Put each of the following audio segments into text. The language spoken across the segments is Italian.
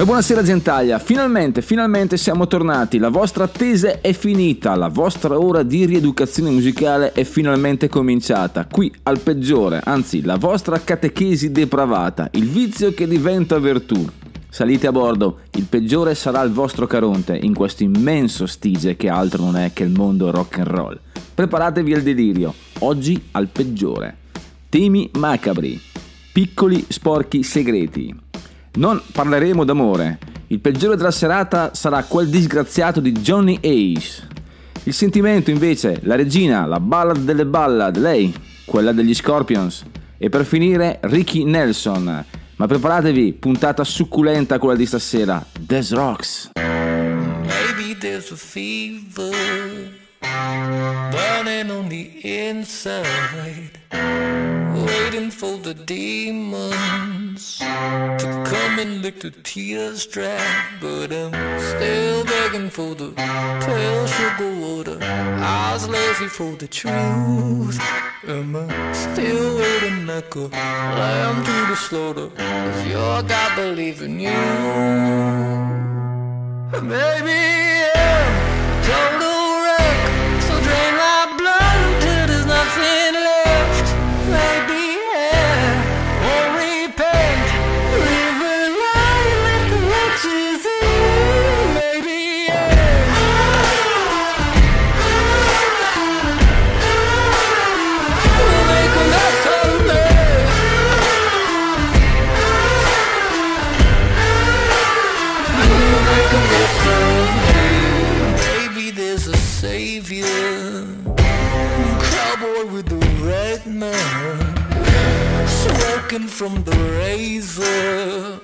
E buonasera Gentaglia, finalmente, finalmente siamo tornati, la vostra attesa è finita, la vostra ora di rieducazione musicale è finalmente cominciata, qui al peggiore, anzi la vostra catechesi depravata, il vizio che diventa virtù. Salite a bordo, il peggiore sarà il vostro caronte in questo immenso stige che altro non è che il mondo rock and roll. Preparatevi al delirio, oggi al peggiore. Temi macabri, piccoli sporchi segreti. Non parleremo d'amore. Il peggiore della serata sarà quel disgraziato di Johnny Ace. Il sentimento invece, la regina, la ballad delle ballad, lei, quella degli Scorpions. E per finire Ricky Nelson. Ma preparatevi, puntata succulenta quella di stasera. Des Rocks. Maybe there's a fever burning on the inside, waiting for the demons to come and lick the tears dry. But I'm still begging for the pale sugar water. Was lazy for the truth. Am I still waiting like a lamb to the slaughter? Is your God believe in you? Maybe I'm total drain my blood until there's nothing left. From the razor,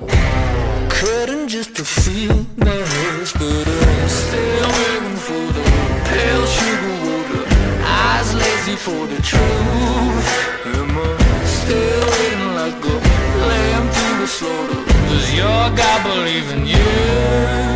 cutting just to feel nice, but I'm still waiting for the pale sugar water. Eyes lazy for the truth. Am I still waiting like a lamb to the slaughter? Does your God believe in you?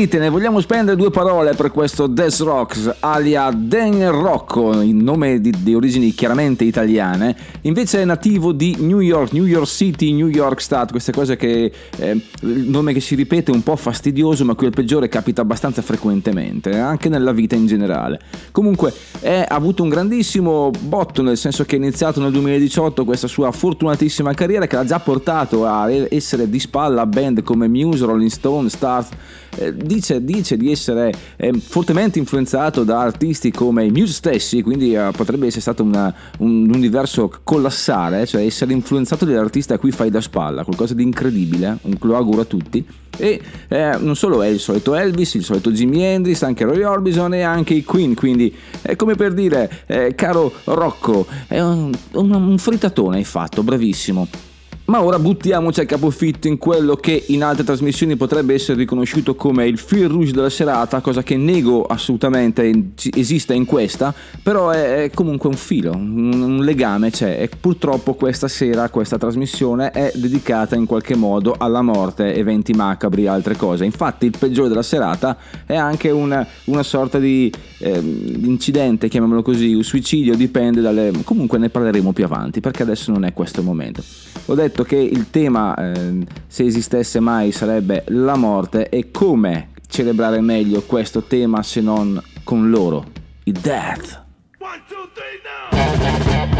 Che dite, ne vogliamo spendere due parole per questo Des Rocks, alia Dan Rocco, in nome di, di origini chiaramente italiane, invece è nativo di New York, New York City, New York State, queste cose che eh, il nome che si ripete è un po' fastidioso, ma qui al peggiore capita abbastanza frequentemente, anche nella vita in generale. Comunque è, ha avuto un grandissimo botto, nel senso che è iniziato nel 2018 questa sua fortunatissima carriera che l'ha già portato a essere di spalla a band come Muse, Rolling Stone, Stars eh, dice, dice di essere eh, fortemente influenzato da artisti come i Muse stessi, quindi eh, potrebbe essere stato una- un universo collassare, cioè essere influenzato dall'artista a cui fai da spalla, qualcosa di incredibile, lo auguro a tutti. E eh, non solo è il solito Elvis, il solito Jimi Hendrix, anche Roy Orbison e anche i Queen, quindi è come per dire, eh, caro Rocco, è un, un, un fritatone hai fatto, bravissimo. Ma ora buttiamoci a capofitto in quello che in altre trasmissioni potrebbe essere riconosciuto come il fil rouge della serata, cosa che nego assolutamente esista in questa, però è, comunque un filo, un, un legame c'è e purtroppo questa sera questa trasmissione è dedicata in qualche modo alla morte, eventi macabri e altre cose. Infatti il peggiore della serata è anche una, una sorta di ehm, incidente, chiamiamolo così, un suicidio, dipende dalle... comunque ne parleremo più avanti perché adesso non è questo il momento. Ho detto che il tema, ehm, se esistesse mai, sarebbe la morte e come celebrare meglio questo tema se non con loro, i death. One, two, three,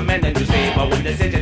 I'm in the newspaper when they say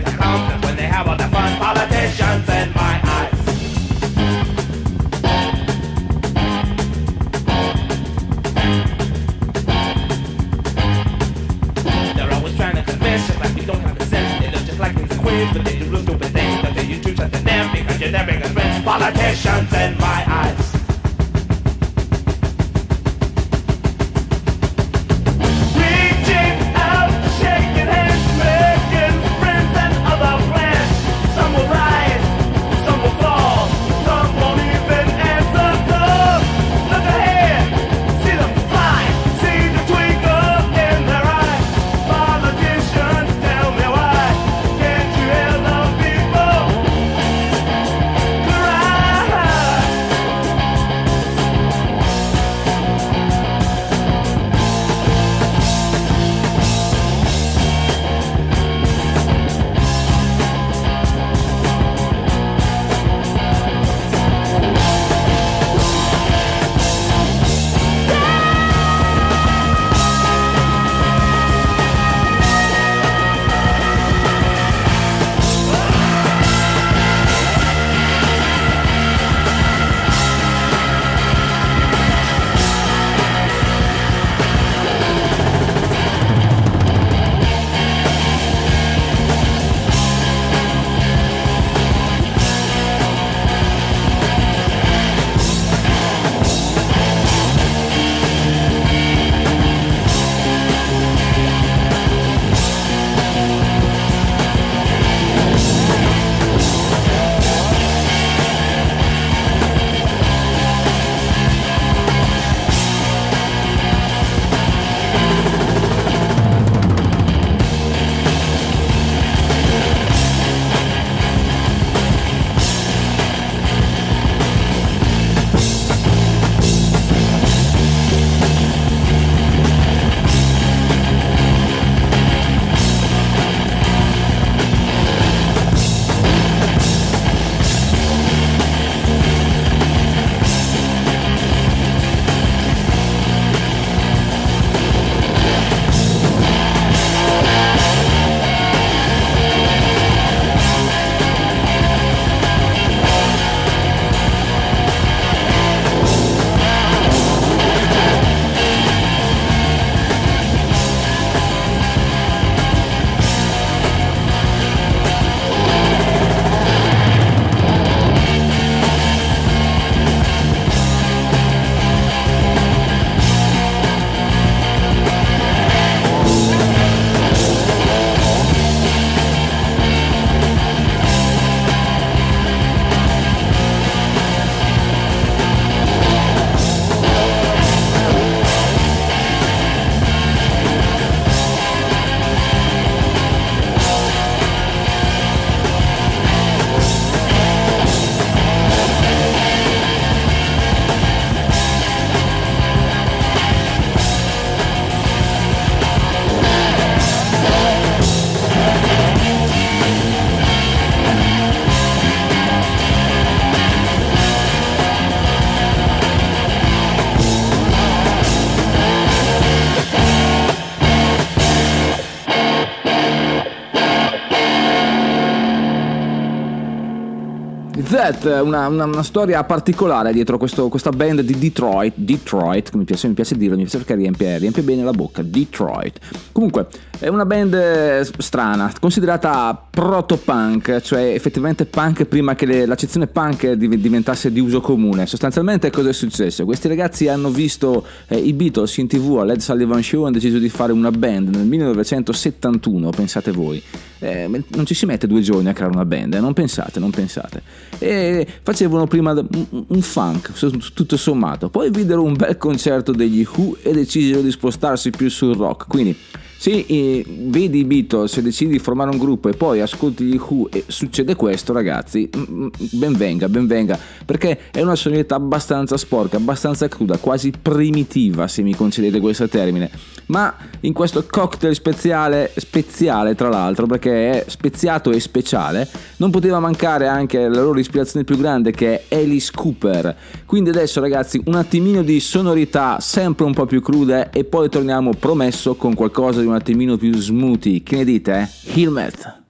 That, una, una- una storia particolare dietro questo- questa band di Detroit, Detroit, mi piace, mi piace dirlo, mi piace perché riempie, riempie bene la bocca, Detroit. Comunque, è una band eh, strana, considerata proto-punk, cioè effettivamente punk prima che l'accezione punk div- diventasse di uso comune. Sostanzialmente cosa è successo? Questi ragazzi hanno visto eh, i Beatles in tv al Led Sullivan Show e hanno deciso di fare una band nel 1971, pensate voi. Eh, non ci si mette due giorni a creare una band, eh, non pensate, non pensate. E facevano prima un, un funk, tutto sommato. Poi videro un bel concerto degli Who e decisero di spostarsi più sul rock. Quindi se eh, vedi i Beatles e decidi di formare un gruppo e poi ascolti gli Who e succede questo, ragazzi, mm, mm, ben venga, ben venga, perché è una sonorità abbastanza sporca, abbastanza cruda, quasi primitiva, se mi concedete questo termine. Ma in questo cocktail speziale, speziale tra l'altro, perché è speziato e speciale, non poteva mancare anche la loro ispirazione più grande che è Alice Cooper. Quindi adesso ragazzi un attimino di sonorità sempre un po' più crude e poi torniamo promesso con qualcosa di un attimino più smoothie. Che ne dite? Eh? Helmet.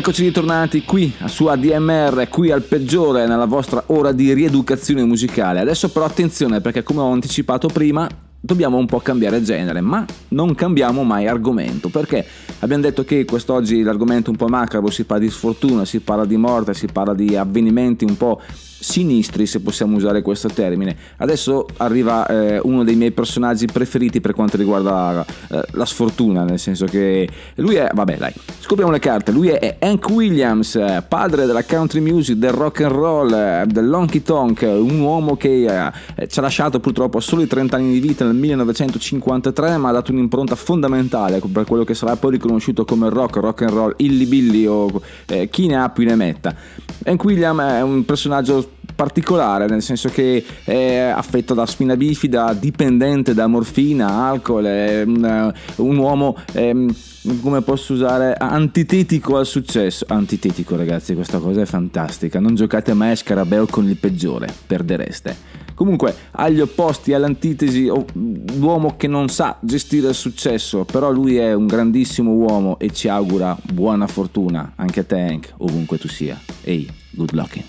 Eccoci ritornati qui su ADMR, qui al peggiore nella vostra ora di rieducazione musicale. Adesso però attenzione perché come ho anticipato prima dobbiamo un po' cambiare genere, ma non cambiamo mai argomento perché abbiamo detto che quest'oggi l'argomento è un po' macabro, si parla di sfortuna, si parla di morte, si parla di avvenimenti un po' sinistri se possiamo usare questo termine. Adesso arriva eh, uno dei miei personaggi preferiti per quanto riguarda eh, la sfortuna, nel senso che lui è, vabbè dai, scopriamo le carte, lui è Hank Williams, eh, padre della country music, del rock and roll, eh, dell'honky tonk, un uomo che eh, ci ha lasciato purtroppo a soli 30 anni di vita nel 1953, ma ha dato un'impronta fondamentale per quello che sarà poi riconosciuto come rock, rock and roll, illy billy o eh, chi ne ha più ne metta. Hank Williams è un personaggio particolare, nel senso che è affetto da spina bifida, dipendente da morfina, alcol, è un, un uomo, ehm, come posso usare, antitetico al successo. Antitetico ragazzi, questa cosa è fantastica, non giocate mai a scarabeo con il peggiore, perdereste. Comunque, agli opposti, all'antitesi, l'uomo che non sa gestire il successo, però lui è un grandissimo uomo e ci augura buona fortuna, anche a te Hank, ovunque tu sia. Ehi, good luck.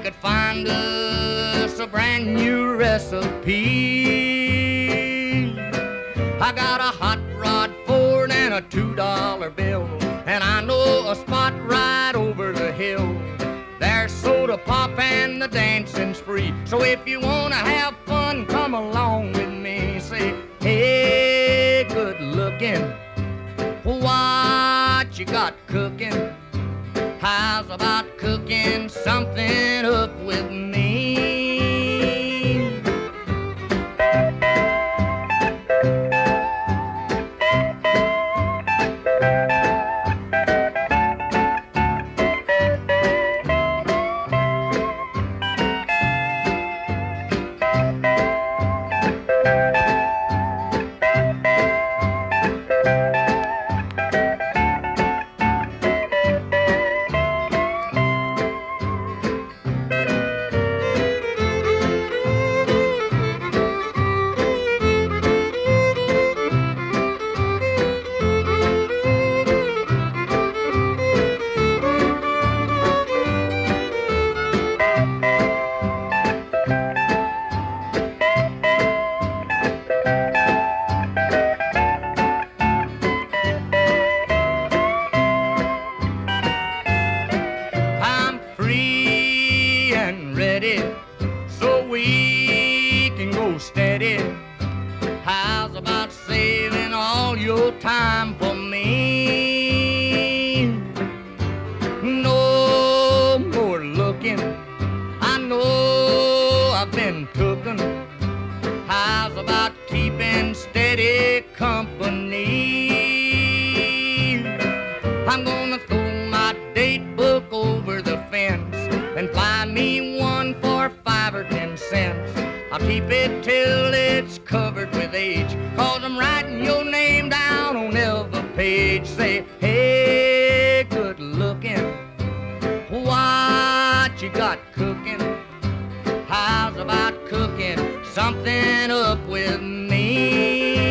Could find us a brand new recipe? I got a hot rod Ford and a two dollar bill, and I know a spot right over the hill. There's soda pop and the dancing's free. So if you wanna have fun, you got cooking? How's about cooking something up with me?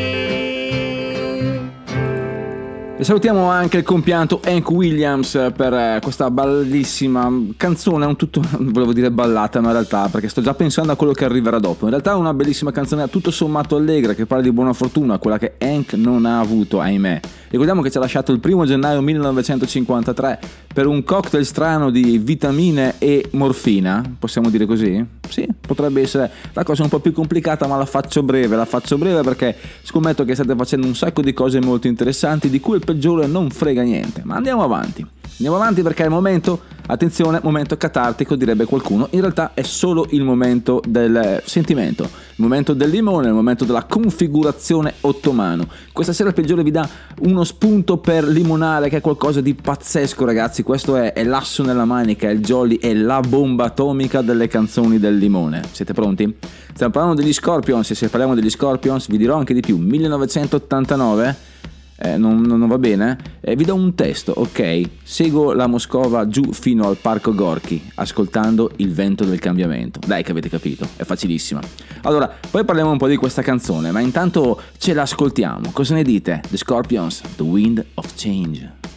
E salutiamo anche il compianto Hank Williams per eh, questa bellissima canzone, un tutto, volevo dire ballata, ma in realtà perché sto già pensando a quello che arriverà dopo. In realtà è una bellissima canzone tutto sommato allegra che parla di buona fortuna, quella che Hank non ha avuto, ahimè. Ricordiamo che ci ha lasciato il primo gennaio 1953 per un cocktail strano di vitamine e morfina, possiamo dire così? Sì, potrebbe essere la cosa un po' più complicata, ma la faccio breve, la faccio breve perché scommetto che state facendo un sacco di cose molto interessanti di cui il peggiore non frega niente. Ma andiamo avanti. Andiamo avanti perché è il momento Attenzione, momento catartico direbbe qualcuno, in realtà è solo il momento del sentimento, il momento del limone, il momento della configurazione ottomano. Questa sera il peggiore vi dà uno spunto per limonare che è qualcosa di pazzesco ragazzi, questo è, è l'asso nella manica, il jolly, è la bomba atomica delle canzoni del limone. Siete pronti? Stiamo parlando degli Scorpions e se parliamo degli Scorpions vi dirò anche di più, 1989 eh, non, non va bene? Eh, vi do un testo, ok? Seguo la Moscova giù fino al parco Gorky, ascoltando il vento del cambiamento. Dai che avete capito, è facilissima. Allora, poi parliamo un po' di questa canzone, ma intanto ce l'ascoltiamo. Cosa ne dite? The Scorpions, The Wind of Change.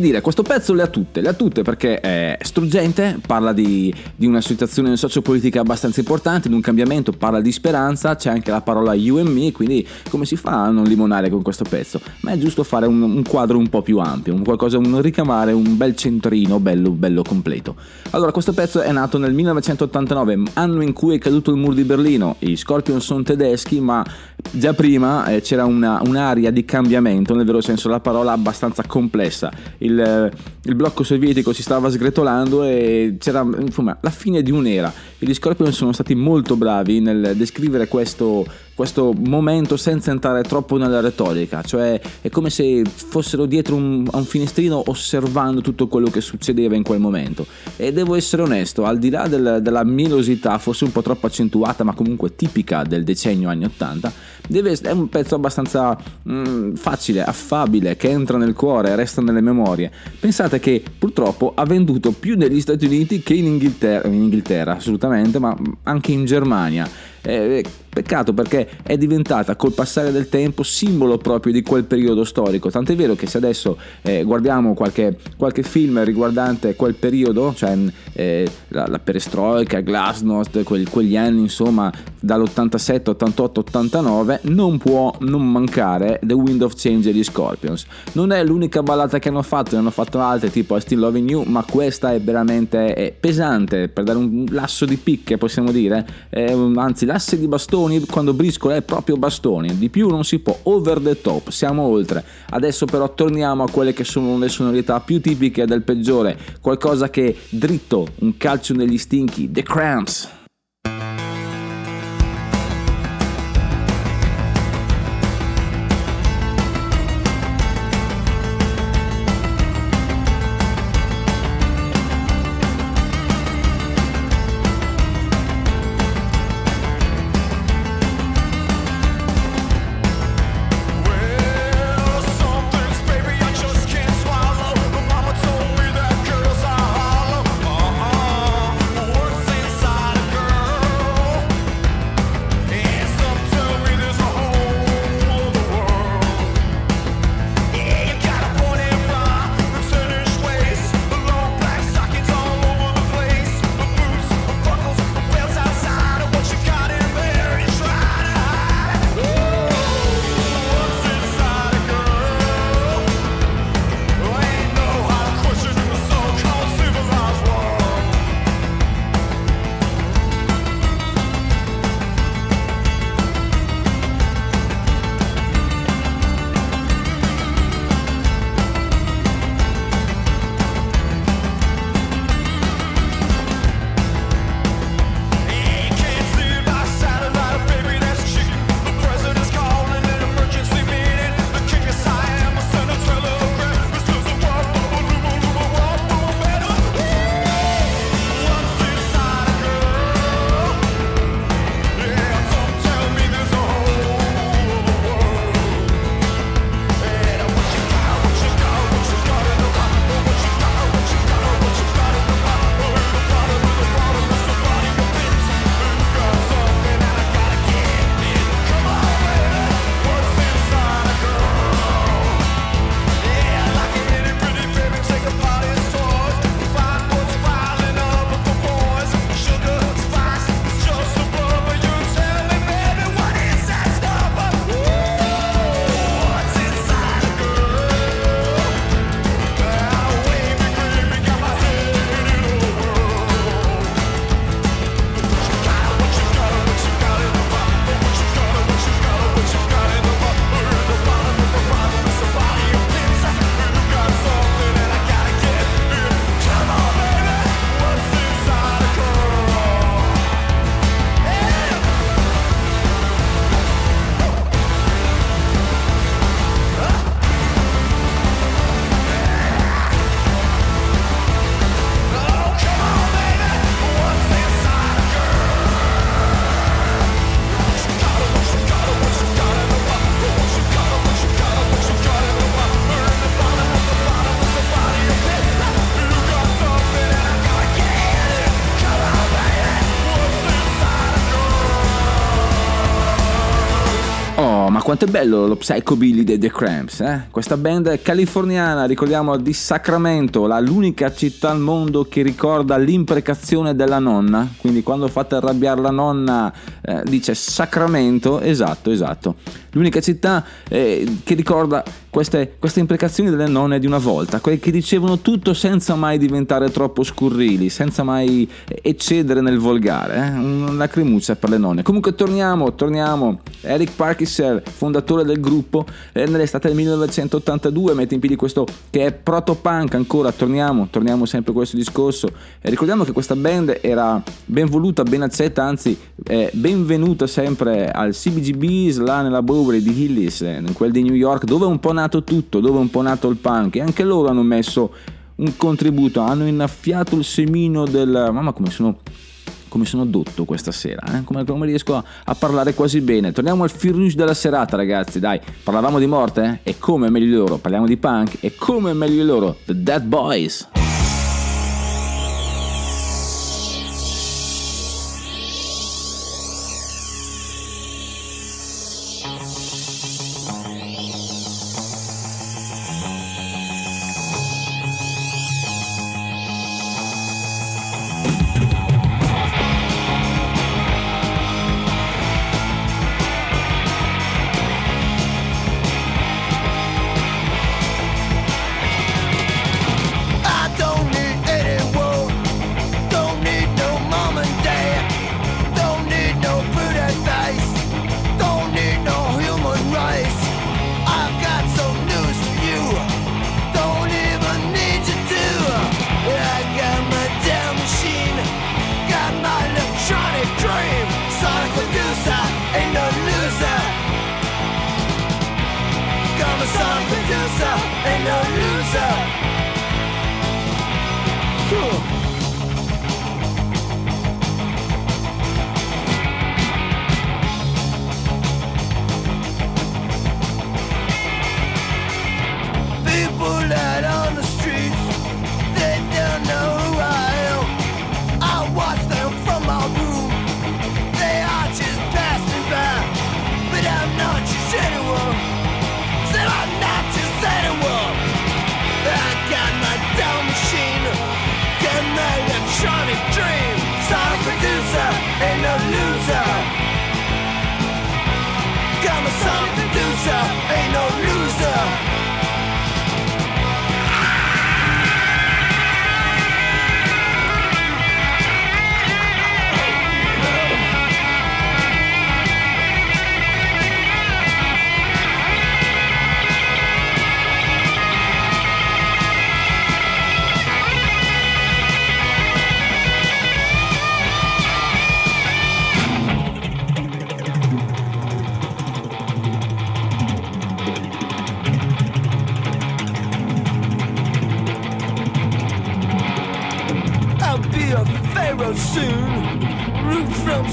Dire, questo pezzo le ha tutte, le ha tutte perché è struggente, parla di, di una situazione sociopolitica abbastanza importante, di un cambiamento, parla di speranza, c'è anche la parola you and me, quindi come si fa a non limonare con questo pezzo? Ma è giusto fare un, un quadro un po' più ampio, un qualcosa, un ricamare, un bel centrino bello, bello completo. Allora, questo pezzo è nato nel 1989, anno in cui è caduto il muro di Berlino. I Scorpion sono tedeschi, ma già prima eh, c'era una, un'area di cambiamento, nel vero senso della parola, abbastanza complessa. Il, eh, il blocco sovietico si stava sgretolando e c'era insomma la fine di un'era. Gli Scorpion sono stati molto bravi nel descrivere questo, questo momento senza entrare troppo nella retorica, cioè è come se fossero dietro un, a un finestrino osservando tutto quello che succedeva in quel momento. E devo essere onesto, al di là del- della mielosità, forse un po' troppo accentuata, ma comunque tipica del decennio anni 80, deve, è un pezzo abbastanza mm, facile, affabile, che entra nel cuore, resta nelle memorie. Pensate che purtroppo ha venduto più negli Stati Uniti che in Inghilterra, in Inghilterra assolutamente, ma anche in Germania. Eh, peccato perché è diventata col passare del tempo simbolo proprio di quel periodo storico. Tant'è vero che se adesso eh, guardiamo qualche, qualche film riguardante quel periodo, cioè eh, la, la perestroica, Glasnost, quel- quegli anni insomma dall'87, 88, 89, non può non mancare The Wind of Change degli Scorpions. Non è l'unica ballata che hanno fatto, ne hanno fatto altre tipo I Still Loving You, ma questa è veramente pesante per dare un lasso di picche, possiamo dire, un- anzi l'asse di bastoni quando briscola è proprio bastoni, di più non si può, over the top, siamo oltre. Adesso però torniamo a quelle che sono le sonorità più tipiche del peggiore, qualcosa che dritto, un calcio negli stinchi, The Cramps. Quanto è bello lo psychobilly dei The Cramps, eh? Questa band californiana, ricordiamo di Sacramento, la- l'unica città al mondo che ricorda l'imprecazione della nonna. Quindi quando fate arrabbiare la nonna eh, dice Sacramento, esatto, esatto. L'unica città eh, che ricorda queste, queste imprecazioni delle nonne di una volta, quelle che dicevano tutto senza mai diventare troppo scurrili, senza mai eccedere nel volgare. Eh? Una lacrimuccia per le nonne. Comunque torniamo, torniamo. Eric Fondatore del gruppo, nell'estate del 1982 mette in piedi questo che è proto-punk ancora, torniamo, torniamo sempre a questo discorso. E ricordiamo che questa band era ben voluta, ben accetta, anzi eh, benvenuta sempre al CBGB's là nella Bowery di Hillis, eh, in quel di New York, dove è un po' nato tutto, dove è un po' nato il punk e anche loro hanno messo un contributo, hanno innaffiato il semino del... Mamma come sono come sono dotto questa sera, eh? come, come riesco a, a parlare quasi bene. Torniamo al fil della serata, ragazzi, dai. Parlavamo di morte? Eh? E come meglio loro? Parliamo di punk? E come meglio loro? The Dead Boys.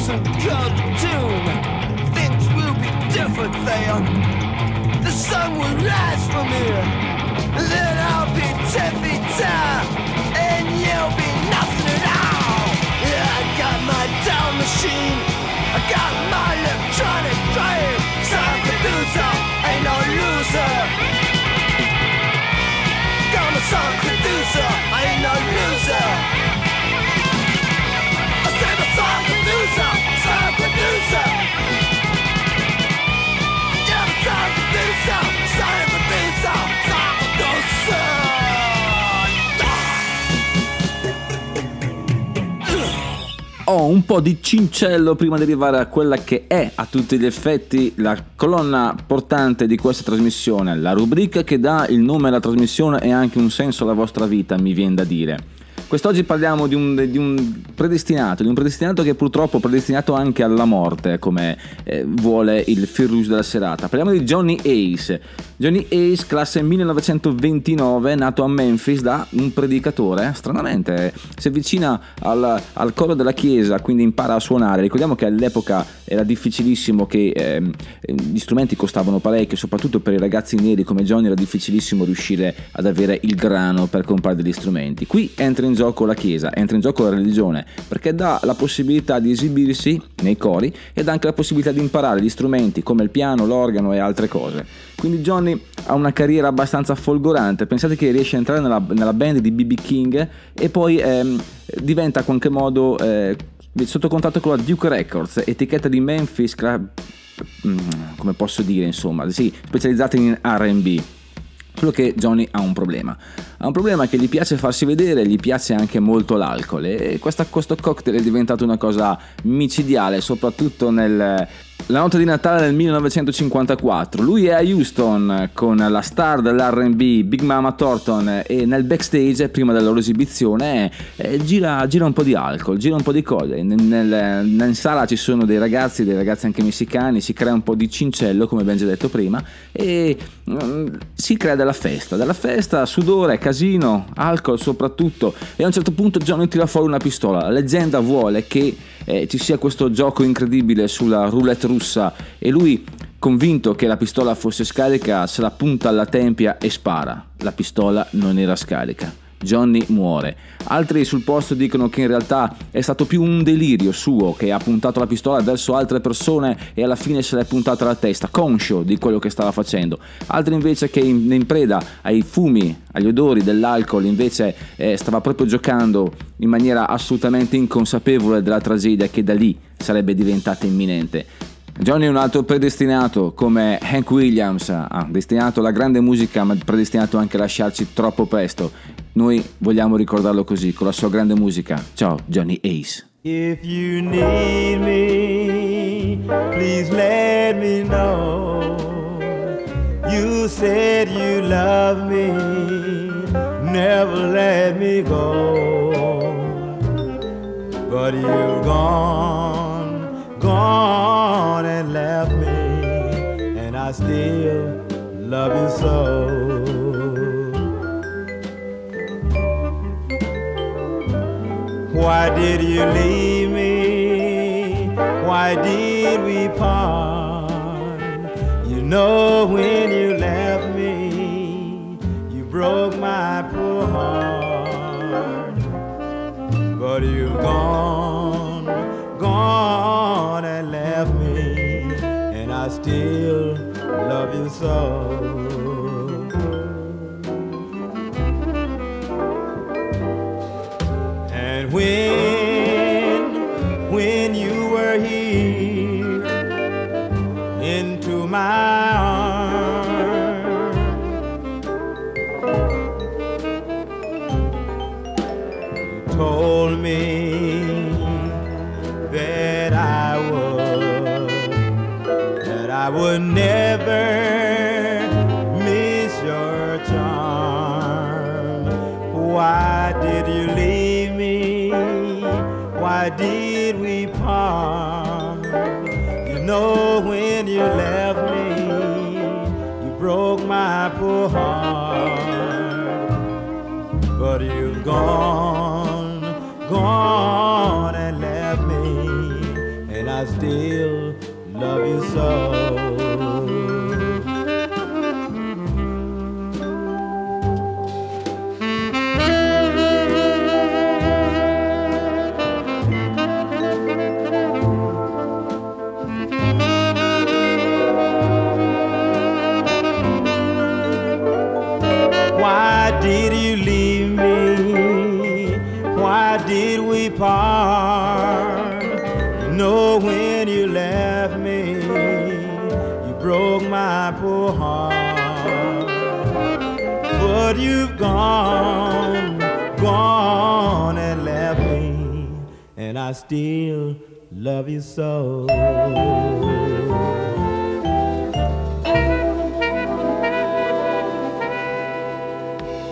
From some cartoon. Things will be different there. The sun will rise from here. Ho un po' di cincello prima di arrivare a quella che è a tutti gli effetti la colonna portante di questa trasmissione, la rubrica che dà il nome alla trasmissione e anche un senso alla vostra vita, mi viene da dire. Quest'oggi parliamo di un, di un predestinato, di un predestinato che purtroppo è predestinato anche alla morte, come eh, vuole il fil rouge della serata. Parliamo di Johnny Ace. Johnny Ace, classe 1929, nato a Memphis da un predicatore. Stranamente si avvicina al, al coro della chiesa, quindi impara a suonare. Ricordiamo che all'epoca era difficilissimo che ehm, gli strumenti costavano parecchio, soprattutto per i ragazzi neri come Johnny era difficilissimo riuscire ad avere il grano per comprare degli strumenti. Qui entra in gioco la chiesa, entra in gioco la religione, perché dà la possibilità di esibirsi nei cori ed anche la possibilità di imparare gli strumenti come il piano, l'organo e altre cose. Quindi Johnny ha una carriera abbastanza folgorante, pensate che riesce a entrare nella, nella band di BB King e poi ehm, diventa in qualche modo eh, sotto contatto con la Duke Records, etichetta di Memphis, mm, come posso dire insomma, sì, specializzata in RB. Solo che Johnny ha un problema. Ha un problema che gli piace farsi vedere, gli piace anche molto l'alcol e questo cocktail è diventato una cosa micidiale, soprattutto nel, la notte di Natale del 1954. Lui è a Houston con la star dell'RB Big Mama Thornton e nel backstage, prima della loro esibizione, eh, gira, gira un po' di alcol, gira un po' di cose. Nel, nel- sala ci sono dei ragazzi, dei ragazzi anche messicani, si crea un po' di cincello, come abbiamo già detto prima, e mm, si crea della festa. Della festa, sudore, casino, alcol soprattutto. E a un certo punto Johnny tira fuori una pistola. La leggenda vuole che eh, ci sia questo gioco incredibile sulla roulette russa e lui convinto che la pistola fosse scarica se la punta alla tempia e spara. La pistola non era scarica. Johnny muore. Altri sul posto dicono che in realtà è stato più un delirio suo che ha puntato la pistola verso altre persone e alla fine se l'è puntata alla testa, conscio di quello che stava facendo. Altri invece che in, in preda ai fumi, agli odori dell'alcol, invece eh, stava proprio giocando in maniera assolutamente inconsapevole della tragedia che da lì sarebbe diventata imminente. Johnny è un altro predestinato come Hank Williams, ah, destinato alla grande musica ma predestinato anche a lasciarci troppo presto. Noi vogliamo ricordarlo così, con la sua grande musica. Ciao Johnny Ace. If you need me, please let me know. You said you love me, never let me go. But you're gone, and left me, and I still love you so. Why did you leave me? Why did we part? You know when you left me, you broke my poor heart. But you've gone, gone And when, when you were here know love you so.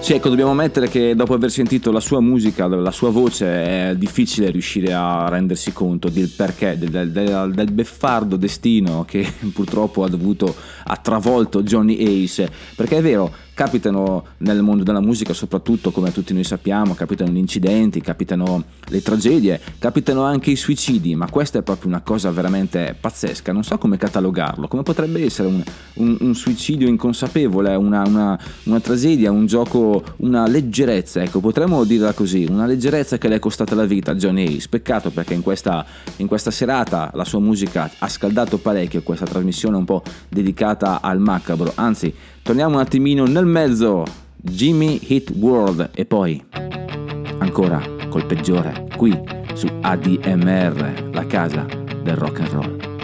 Sì, ecco, dobbiamo ammettere che dopo aver sentito la sua musica, la sua voce, è difficile riuscire a rendersi conto del perché, del, del- del beffardo destino che purtroppo ha dovuto, ha travolto Johnny Ace. Perché è vero, capitano nel mondo della musica soprattutto come tutti noi sappiamo, capitano gli incidenti, capitano le tragedie, capitano anche i suicidi, ma questa è proprio una cosa veramente pazzesca, non so come catalogarlo, come potrebbe essere un, un- un suicidio inconsapevole, una, una- una tragedia, un gioco, una leggerezza, ecco potremmo dirla così, una leggerezza che le è costata la vita a Johnny Ace, peccato perché in questa, in questa serata la sua musica ha scaldato parecchio questa trasmissione un po' dedicata al macabro, anzi torniamo un attimino nel mezzo, Jimmy Hit World e poi ancora col peggiore qui su ADMR, la casa del rock and roll.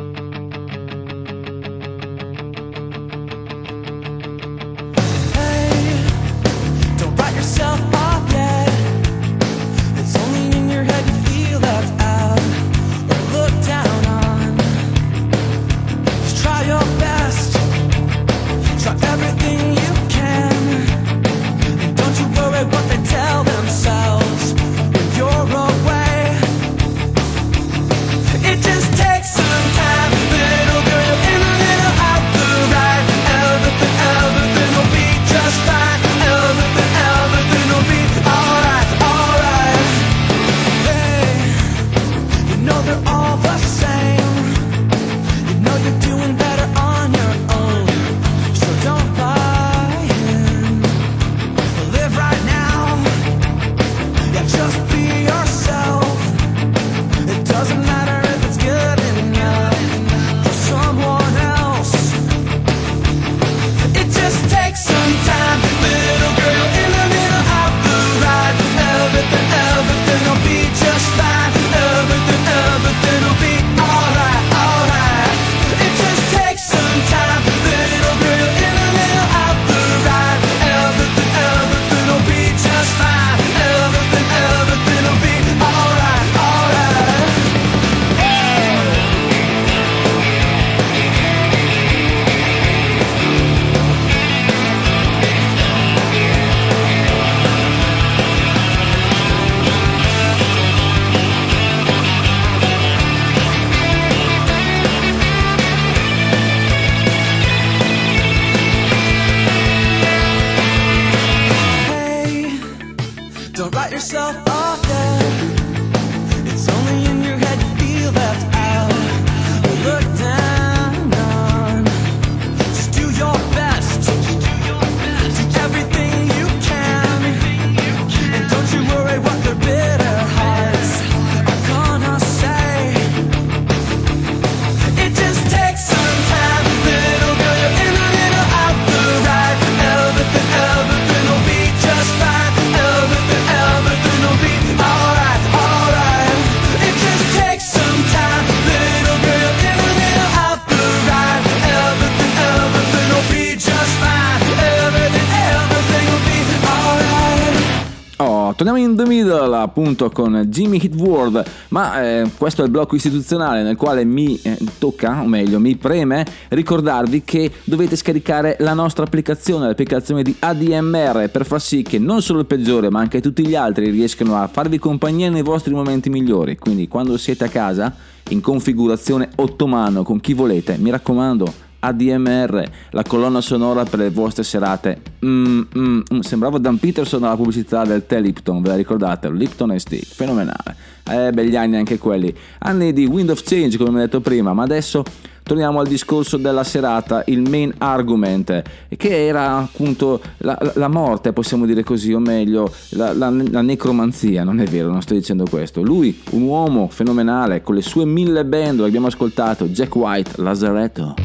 Appunto con Jimmy Hit World, ma eh, questo è il blocco istituzionale nel quale mi eh, tocca, o meglio mi preme, ricordarvi che dovete scaricare la nostra applicazione, l'applicazione di ADMR per far sì che non solo il peggiore ma anche tutti gli altri riescano a farvi compagnia nei vostri momenti migliori, quindi quando siete a casa in configurazione ottomano con chi volete, mi raccomando ADMR, la colonna sonora per le vostre serate. Mm, mm, mm. Sembrava Dan Peterson alla pubblicità del tè Lipton, ve la ricordate? Lipton ST, fenomenale. Eh, begli anni anche quelli. Anni di wind of change, come ho detto prima, ma adesso torniamo al discorso della serata, il main argument, che era appunto la, la- morte, possiamo dire così, o meglio, la, la- la necromanzia, non è vero, non sto dicendo questo. Lui, un uomo fenomenale, con le sue mille band, lo abbiamo ascoltato, Jack White, Lazaretto.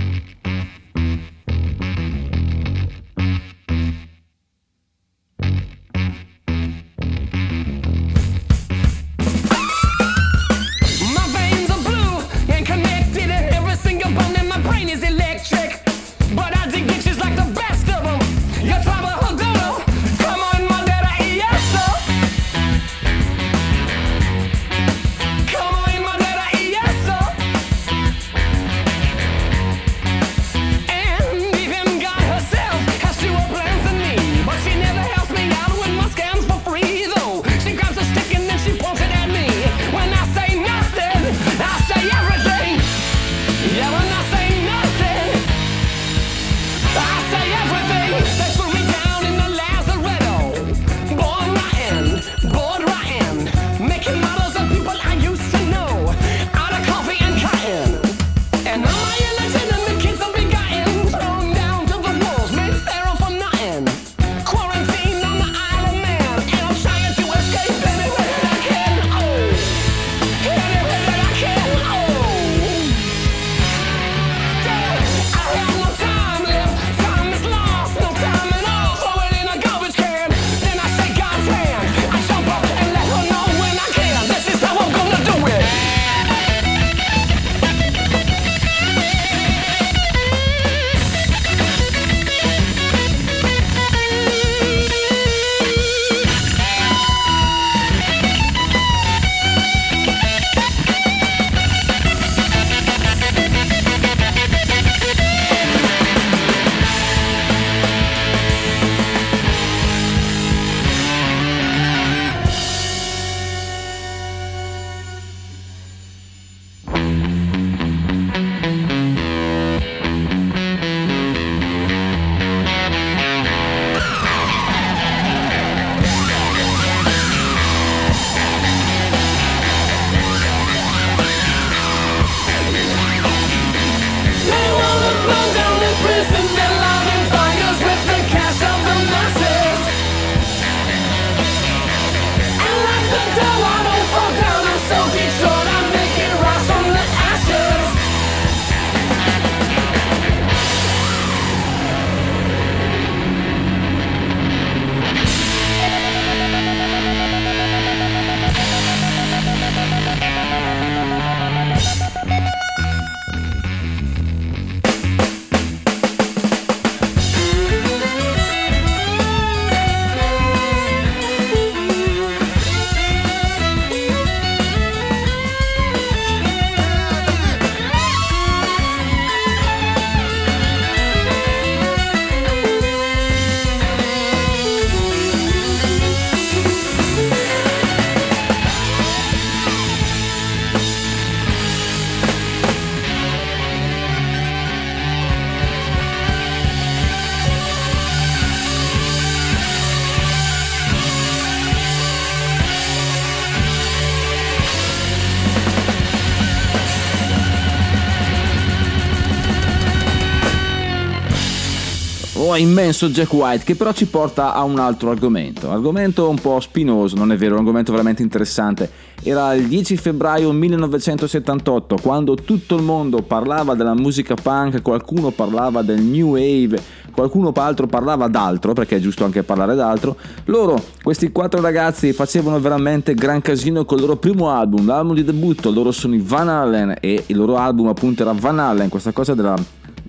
Oh, immenso Jack White, che però ci porta a un altro argomento. Argomento un po' spinoso, non è vero, un argomento veramente interessante. Era il 10 febbraio 1978, quando tutto il mondo parlava della musica punk, qualcuno parlava del new wave, qualcuno altro parlava d'altro, perché è giusto anche parlare d'altro. Loro, questi quattro ragazzi, facevano veramente gran casino con il loro primo album, l'album di debutto. Loro sono i Van Halen e il loro album appunto era Van Halen. Questa cosa del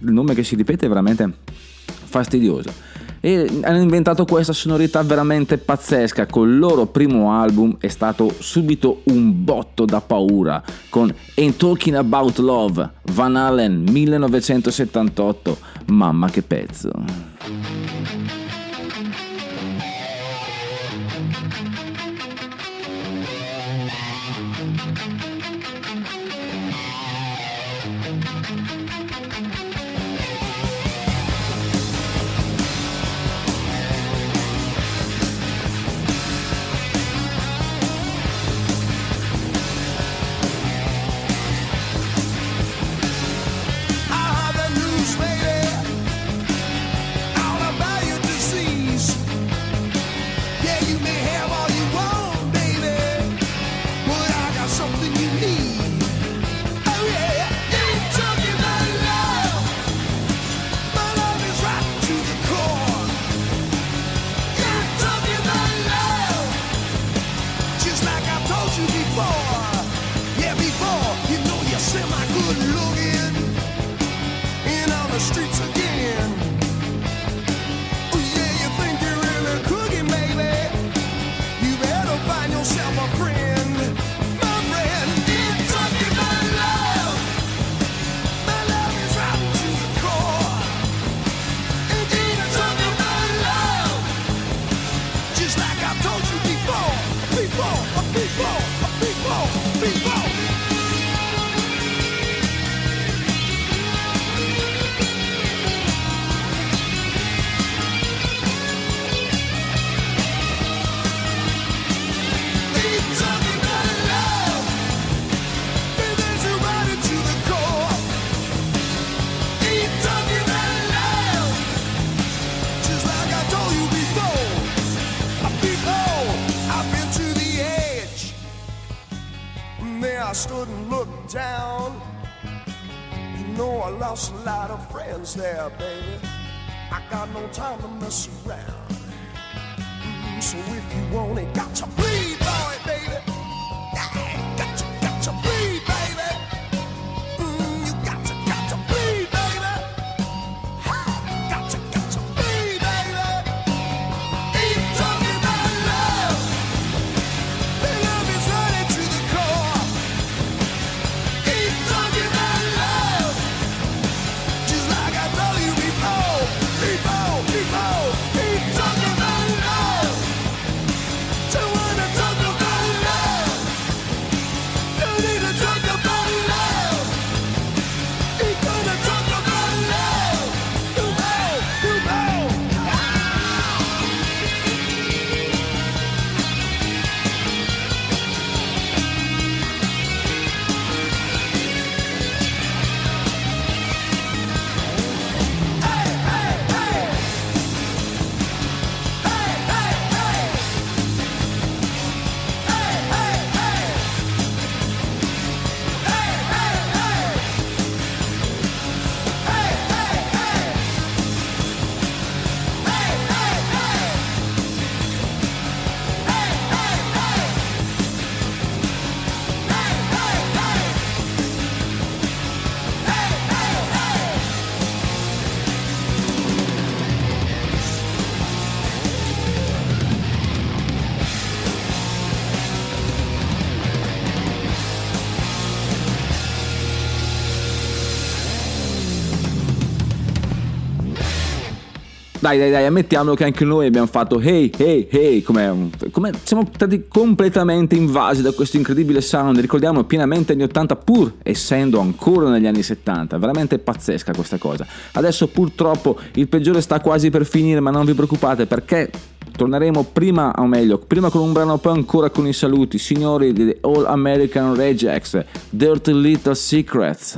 nome che si ripete è veramente fastidioso. E hanno inventato questa sonorità veramente pazzesca. Col loro primo album è stato subito un botto da paura. Con Ain't Talking About Love, Van Halen 1978. Mamma che pezzo. Time to mess Dai, dai, dai, ammettiamolo che anche noi abbiamo fatto hey, hey, hey, come, come siamo stati completamente invasi da questo incredibile sound, ricordiamo pienamente anni 80 pur essendo ancora negli anni 70, veramente pazzesca questa cosa. Adesso purtroppo il peggiore sta quasi per finire, ma non vi preoccupate perché torneremo prima, o meglio, prima con un brano poi ancora con i saluti, signori di All American Regex, Dirty Little Secrets.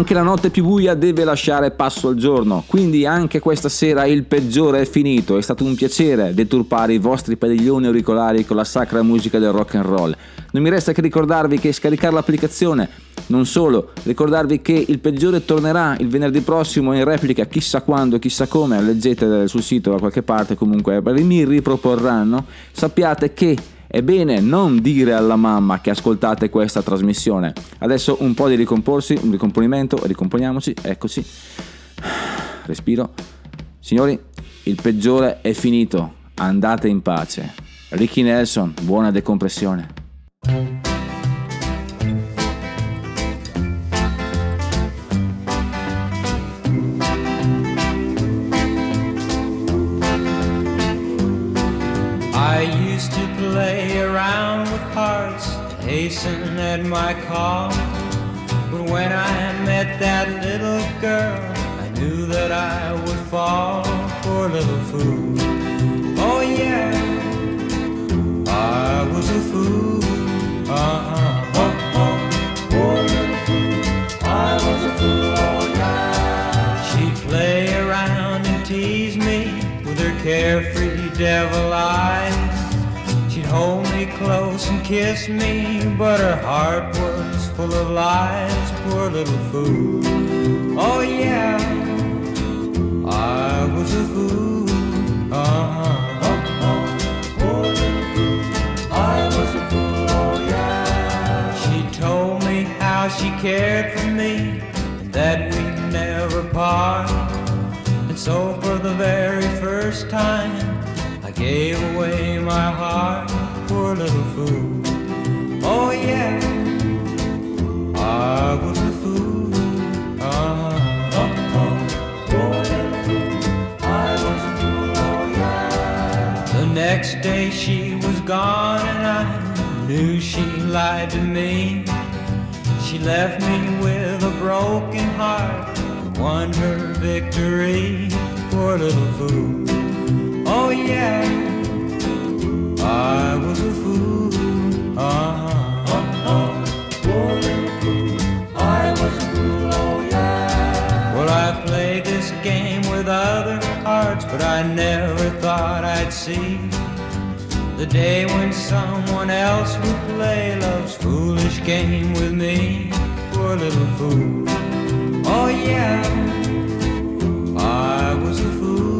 Anche la notte più buia deve lasciare passo al giorno, quindi anche questa sera il peggiore è finito. È stato un piacere deturpare i vostri padiglioni auricolari con la sacra musica del rock and roll. Non mi resta che ricordarvi che scaricare l'applicazione, non solo, ricordarvi che il peggiore tornerà il venerdì prossimo in replica chissà quando, chissà come, leggete sul sito da qualche parte comunque, mi riproporranno. Sappiate che è bene non dire alla mamma che ascoltate questa trasmissione. Adesso un po' di ricomporsi, un ricomponimento, ricomponiamoci, eccoci. Respiro. Signori, il peggiore è finito. Andate in pace. Ricky Nelson, buona decompressione. At my call. But when I met that little girl, I knew that I would fall. Poor little fool. Oh yeah, I was a fool. Uh-huh. Oh, oh. Poor little fool. I was a fool. Oh yeah. She'd play around and tease me with her carefree devil eyes. Hold me close and kiss me, but her heart was full of lies. Poor little fool. Oh yeah, I was a fool. Uh-huh. Poor little fool. I was a fool. Yeah. She told me how she cared for me and that we'd never part. And so for the very first time, gave away my heart, poor little fool. Oh yeah, I was a fool. Poor little fool. I was fool. Oh yeah. The next day she was gone and I knew she lied to me. She left me with a broken heart, won her victory, poor little fool. Oh yeah, I was a fool. But I never thought I'd see the day when someone else would play love's foolish game with me. Poor little fool. Oh yeah, I was a fool.